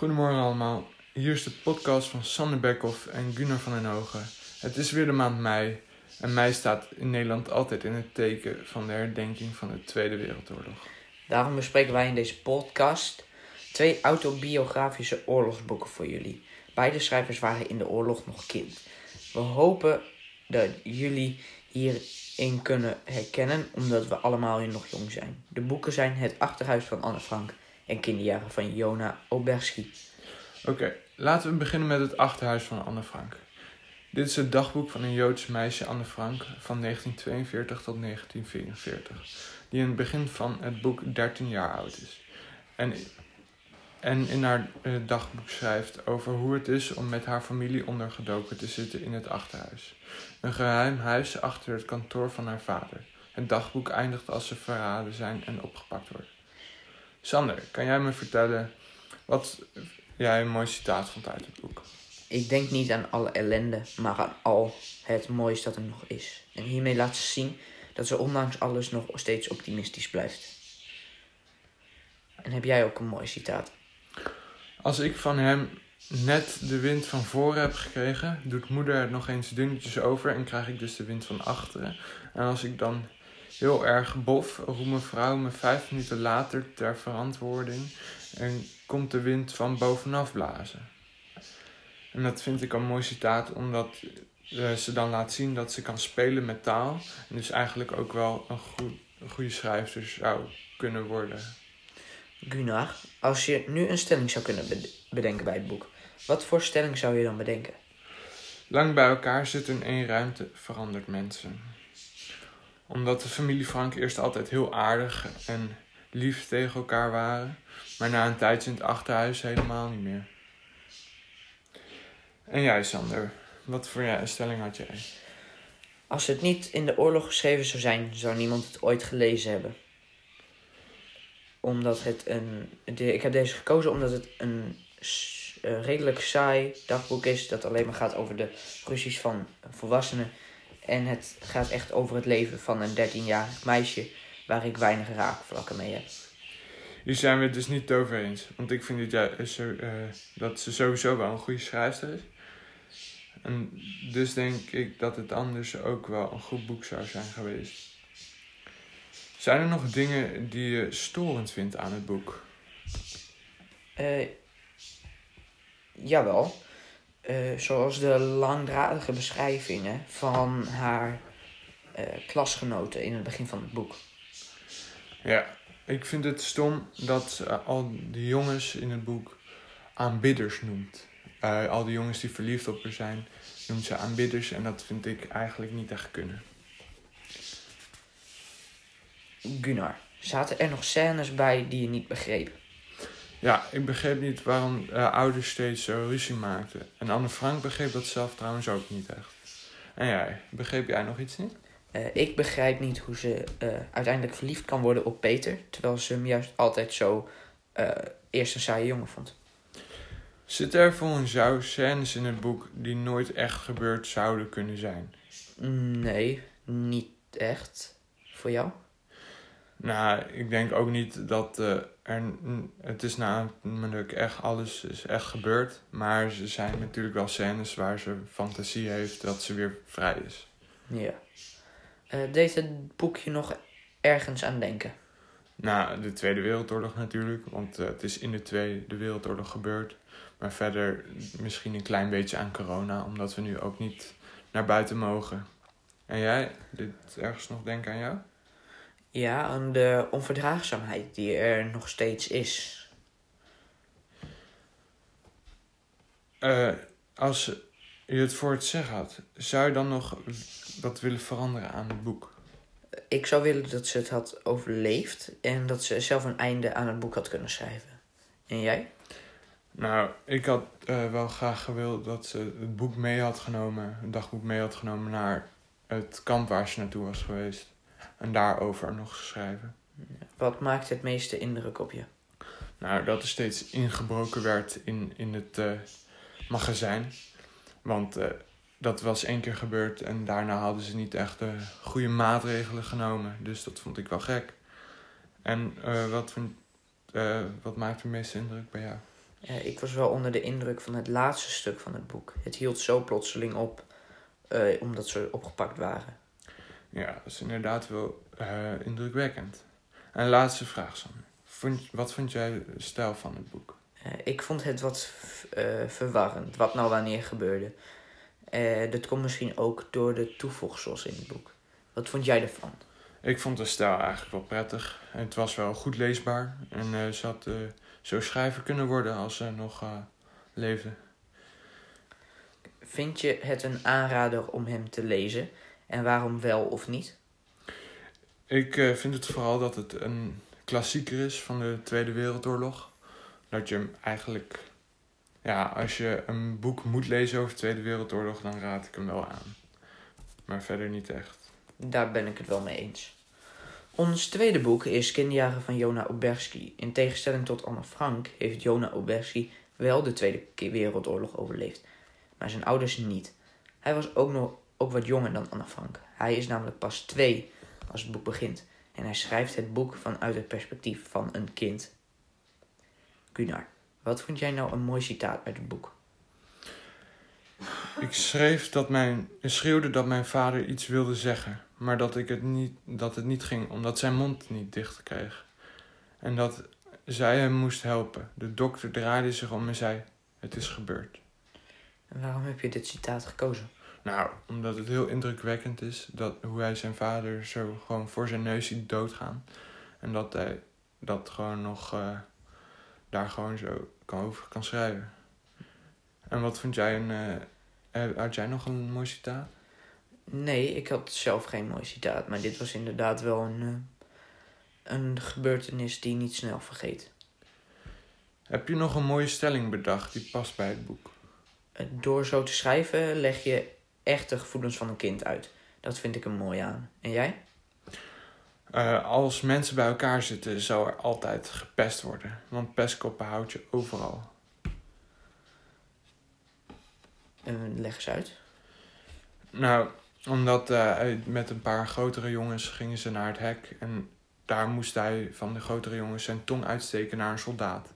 Goedemorgen allemaal. Hier is de podcast van Sander Beckhoff en Gunnar van den Hogen. Het is weer de maand mei en mei staat in Nederland altijd in het teken van de herdenking van de Tweede Wereldoorlog. Daarom bespreken wij in deze podcast twee autobiografische oorlogsboeken voor jullie. Beide schrijvers waren in de oorlog nog kind. We hopen dat jullie hierin kunnen herkennen, omdat we allemaal nog jong zijn. De boeken zijn Het Achterhuis van Anne Frank en Kinderjaren van Jona Oberski. Oké, laten we beginnen met het achterhuis van Anne Frank. Dit is het dagboek van een Joods meisje, Anne Frank, van 1942 tot 1944, die in het begin van het boek 13 jaar oud is. En, en in haar eh, dagboek schrijft over hoe het is om met haar familie ondergedoken te zitten in het achterhuis. Een geheim huis achter het kantoor van haar vader. Het dagboek eindigt als ze verraden zijn en opgepakt worden. Sander, kan jij me vertellen wat jij een mooi citaat vond uit het boek? Ik denk niet aan alle ellende, maar aan al het moois dat er nog is. En hiermee laat ze zien dat ze ondanks alles nog steeds optimistisch blijft. En heb jij ook een mooi citaat? Als ik van hem net de wind van voren heb gekregen, doet moeder het nog eens dunnetjes over en krijg ik dus de wind van achteren. En als ik dan heel erg bof, roept mijn vrouw me vijf minuten later ter verantwoording en komt de wind van bovenaf blazen. En dat vind ik een mooi citaat, omdat uh, ze dan laat zien dat ze kan spelen met taal. En dus eigenlijk ook wel een, goed, een goede schrijfster zou kunnen worden. Gunnar, als je nu een stelling zou kunnen bedenken bij het boek, wat voor stelling zou je dan bedenken? Lang bij elkaar zitten in één ruimte verandert mensen. Omdat de familie Frank eerst altijd heel aardig en lief tegen elkaar waren, maar na een tijdje in het achterhuis helemaal niet meer. En jij, Sander, wat voor jij, stelling had jij? Als het niet in de oorlog geschreven zou zijn, zou niemand het ooit gelezen hebben. Omdat het een. ik heb deze gekozen omdat het een redelijk saai dagboek is. Dat alleen maar gaat over de ruzies van volwassenen. En het gaat echt over het leven van een 13-jarig meisje. Waar ik weinig raakvlakken mee heb. Hier zijn we het dus niet over eens. Want ik vind dat, jij, uh, dat ze sowieso wel een goede schrijfster is. En dus denk ik dat het anders ook wel een goed boek zou zijn geweest. Zijn er nog dingen die je storend vindt aan het boek? Uh, jawel. Uh, zoals de langdradige beschrijvingen van haar uh, klasgenoten in het begin van het boek. Ja, ik vind het stom dat al die jongens in het boek aanbidders noemt. Uh, al die jongens die verliefd op haar zijn, noemt ze aanbidders. En dat vind ik eigenlijk niet echt kunnen. Gunnar, zaten er nog scènes bij die je niet begreep? Ja, ik begreep niet waarom uh, ouders steeds zo ruzie maakten. En Anne Frank begreep dat zelf trouwens ook niet echt. En jij, begreep jij nog iets niet? Uh, ik begrijp niet hoe ze uh, uiteindelijk verliefd kan worden op Peter, terwijl ze hem juist altijd zo eerst een saaie jongen vond. Zitten er volgens jou scènes in het boek die nooit echt gebeurd zouden kunnen zijn? Nee, niet echt. Voor jou? Nou, ik denk ook niet dat er. Het is namelijk echt. Alles is echt gebeurd. Maar er zijn natuurlijk wel scènes waar ze fantasie heeft dat ze weer vrij is. Ja. Uh, deed het boekje nog ergens aan denken? Nou, de Tweede Wereldoorlog natuurlijk. Want uh, het is in de Tweede Wereldoorlog gebeurd. Maar verder misschien een klein beetje aan corona, omdat we nu ook niet naar buiten mogen. En jij, dit ergens nog denken aan jou? Ja, aan de onverdraagzaamheid die er nog steeds is. Uh, als je het voor het zeggen had, zou je dan nog wat willen veranderen aan het boek? Ik zou willen dat ze het had overleefd en dat ze zelf een einde aan het boek had kunnen schrijven. En jij? Nou, ik had uh, wel graag gewild dat ze het boek mee had genomen, het dagboek mee had genomen naar het kamp waar ze naartoe was geweest. En daarover nog geschreven. Wat maakt het meeste indruk op je? Nou, dat er steeds ingebroken werd in, in het uh, magazijn. Want uh, dat was één keer gebeurd en daarna hadden ze niet echt de goede maatregelen genomen. Dus dat vond ik wel gek. En wat, vind, wat maakt het meeste indruk bij jou? Eh, ik was wel onder de indruk van het laatste stuk van het boek. Het hield zo plotseling op, eh, omdat ze opgepakt waren. Ja, dat is inderdaad wel eh, indrukwekkend. En laatste vraag, Sam. Vond, wat vond jij de stijl van het boek? Eh, ik vond het wat eh, verwarrend, wat nou wanneer gebeurde. Dat komt misschien ook door de toevoegsels in het boek. Wat vond jij ervan? Ik vond de stijl eigenlijk wel prettig. Het was wel goed leesbaar. En ze had zo schrijver kunnen worden als ze nog leefde. Vind je het een aanrader om hem te lezen? En waarom wel of niet? Ik eh, vind het vooral dat het een klassieker is van de Tweede Wereldoorlog. Dat je hem eigenlijk... Ja, als je een boek moet lezen over de Tweede Wereldoorlog, dan raad ik hem wel aan. Maar verder niet echt. Daar ben ik het wel mee eens. Ons tweede boek is Kinderjaren van Jona Oberski. In tegenstelling tot Anne Frank heeft Jona Oberski wel de Tweede Wereldoorlog overleefd, maar zijn ouders niet. Hij was ook nog ook wat jonger dan Anne Frank. Hij is namelijk pas twee als het boek begint en hij schrijft het boek vanuit het perspectief van een kind. Gunnar, wat vond jij nou een mooi citaat uit het boek? Ik schreef dat mijn, ik schreeuwde dat mijn vader iets wilde zeggen, maar dat, ik het niet, dat het niet ging omdat zijn mond niet dicht kreeg. En dat zij hem moest helpen. De dokter draaide zich om en zei: Het is gebeurd. En waarom heb je dit citaat gekozen? Nou, omdat het heel indrukwekkend is dat hoe hij zijn vader zo gewoon voor zijn neus ziet doodgaan. En dat hij dat gewoon nog eh, daar gewoon zo kan over kan schrijven. En wat vond jij een. eh, had jij nog een mooi citaat? Nee, ik had zelf geen mooi citaat, maar dit was inderdaad wel een, eh, een gebeurtenis die niet snel vergeet. Heb je nog een mooie stelling bedacht die past bij het boek? Door zo te schrijven leg je echt de gevoelens van een kind uit. Dat vind ik er mooi aan. En jij? Eh, als mensen bij elkaar zitten, zou er altijd gepest worden. Want pestkoppen houd je overal. Eh, leg eens uit. Nou, omdat eh, met een paar grotere jongens gingen ze naar het hek. En daar moest hij van de grotere jongens zijn tong uitsteken naar een soldaat.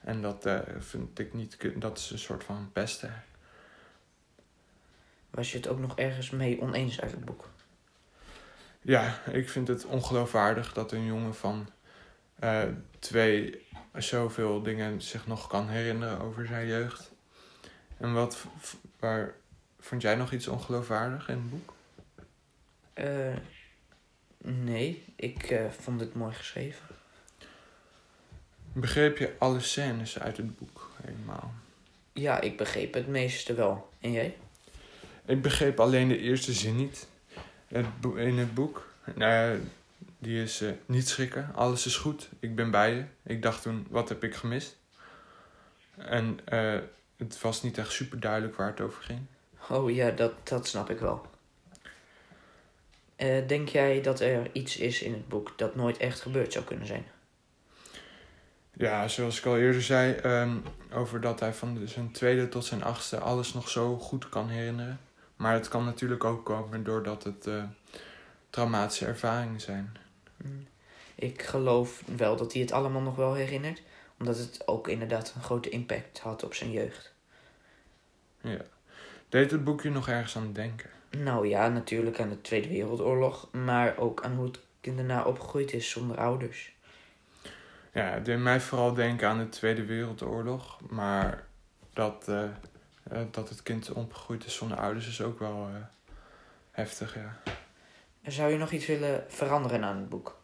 En dat eh, vind ik niet... Dat is een soort van pesten. Was je het ook nog ergens mee oneens uit het boek? Ja, ik vind het ongeloofwaardig dat een jongen van eh, twee zoveel dingen zich nog kan herinneren over zijn jeugd. En wat, waar, vond jij nog iets ongeloofwaardig in het boek? Eh, nee, ik eh, vond het mooi geschreven. Begreep je alle scènes uit het boek helemaal? Ja, ik begreep het meeste wel. En jij? Ik begreep alleen de eerste zin niet. In het boek. Nou, die is eh, niet schrikken, alles is goed, ik ben bij je. Ik dacht toen, wat heb ik gemist? En eh, het was niet echt super duidelijk waar het over ging. Oh ja, dat, dat snap ik wel. Eh, denk jij dat er iets is in het boek dat nooit echt gebeurd zou kunnen zijn? Ja, zoals ik al eerder zei, ehm, over dat hij van zijn tweede tot zijn achtste alles nog zo goed kan herinneren. Maar het kan natuurlijk ook komen doordat het eh, traumatische ervaringen zijn. Hmm. Ik geloof wel dat hij het allemaal nog wel herinnert, omdat het ook inderdaad een grote impact had op zijn jeugd. Ja. Deed het boekje nog ergens aan denken? Nou ja, natuurlijk aan de Tweede Wereldoorlog, maar ook aan hoe het kind daarna opgegroeid is zonder ouders. Ja, het deed mij vooral denken aan de Tweede Wereldoorlog. Maar dat, eh, eh, dat het kind opgegroeid is zonder ouders is ook wel eh, heftig, ja. Zou je nog iets willen veranderen aan het boek?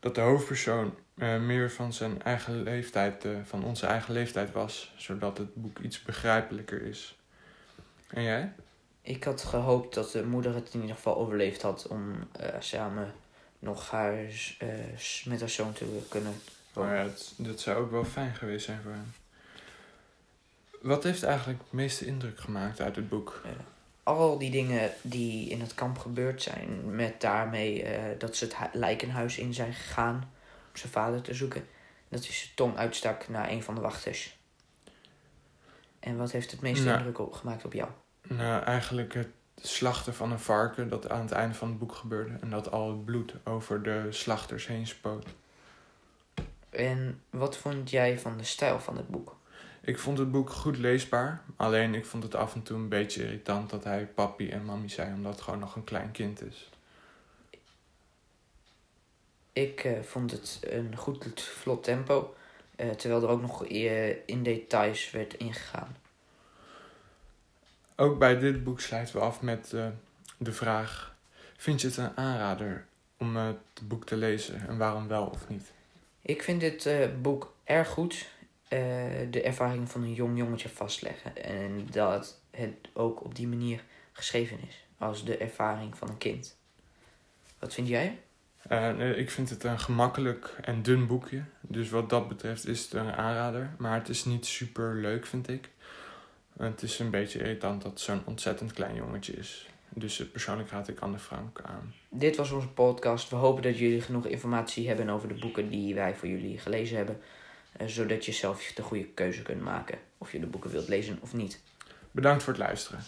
Dat de hoofdpersoon eh, meer van zijn eigen leeftijd, van onze eigen leeftijd was. Zodat het boek iets begrijpelijker is. En jij? Ik had gehoopt dat de moeder het in ieder geval overleefd had om samen nog haar, met haar zoon te kunnen Oh ja, het- dat zou ook wel fijn geweest zijn voor hem. Wat heeft eigenlijk het meeste indruk gemaakt uit het boek? al die dingen die in het kamp gebeurd zijn, met daarmee eh, dat ze het hu- lijkenhuis in zijn gegaan om zijn vader te zoeken, dat hij zijn tong uitstak naar een van de wachters. En wat heeft het meeste Nou. indruk op, gemaakt op jou? Nou, eigenlijk het slachten van een varken dat aan het einde van het boek gebeurde. En dat al het bloed over de slachters heen spoot. En wat vond jij van de stijl van het boek? Ik vond het boek goed leesbaar. Alleen ik vond het af en toe een beetje irritant dat hij papi en mami zei, omdat het gewoon nog een klein kind is. Ik eh, vond het een goed vlot tempo, eh, terwijl er ook nog eh, in details werd ingegaan. Ook bij dit boek sluiten we af met de vraag: Vind je het een aanrader om het boek te lezen en waarom wel of niet? Ik vind dit boek erg goed. Eh, de ervaring van een jong jongetje vastleggen. En dat het ook op die manier geschreven is. Als de ervaring van een kind. Wat vind jij? Eh, ik vind het een gemakkelijk en dun boekje. Dus wat dat betreft is het een aanrader. Maar het is niet super leuk, vind ik. Het is een beetje irritant dat het zo'n ontzettend klein jongetje is. Dus eh, persoonlijk raad ik Anne Frank aan. Dit was onze podcast. We hopen dat jullie genoeg informatie hebben over de boeken die wij voor jullie gelezen hebben. Eh, zodat je zelf de goede keuze kunt maken of je de boeken wilt lezen of niet. Bedankt voor het luisteren.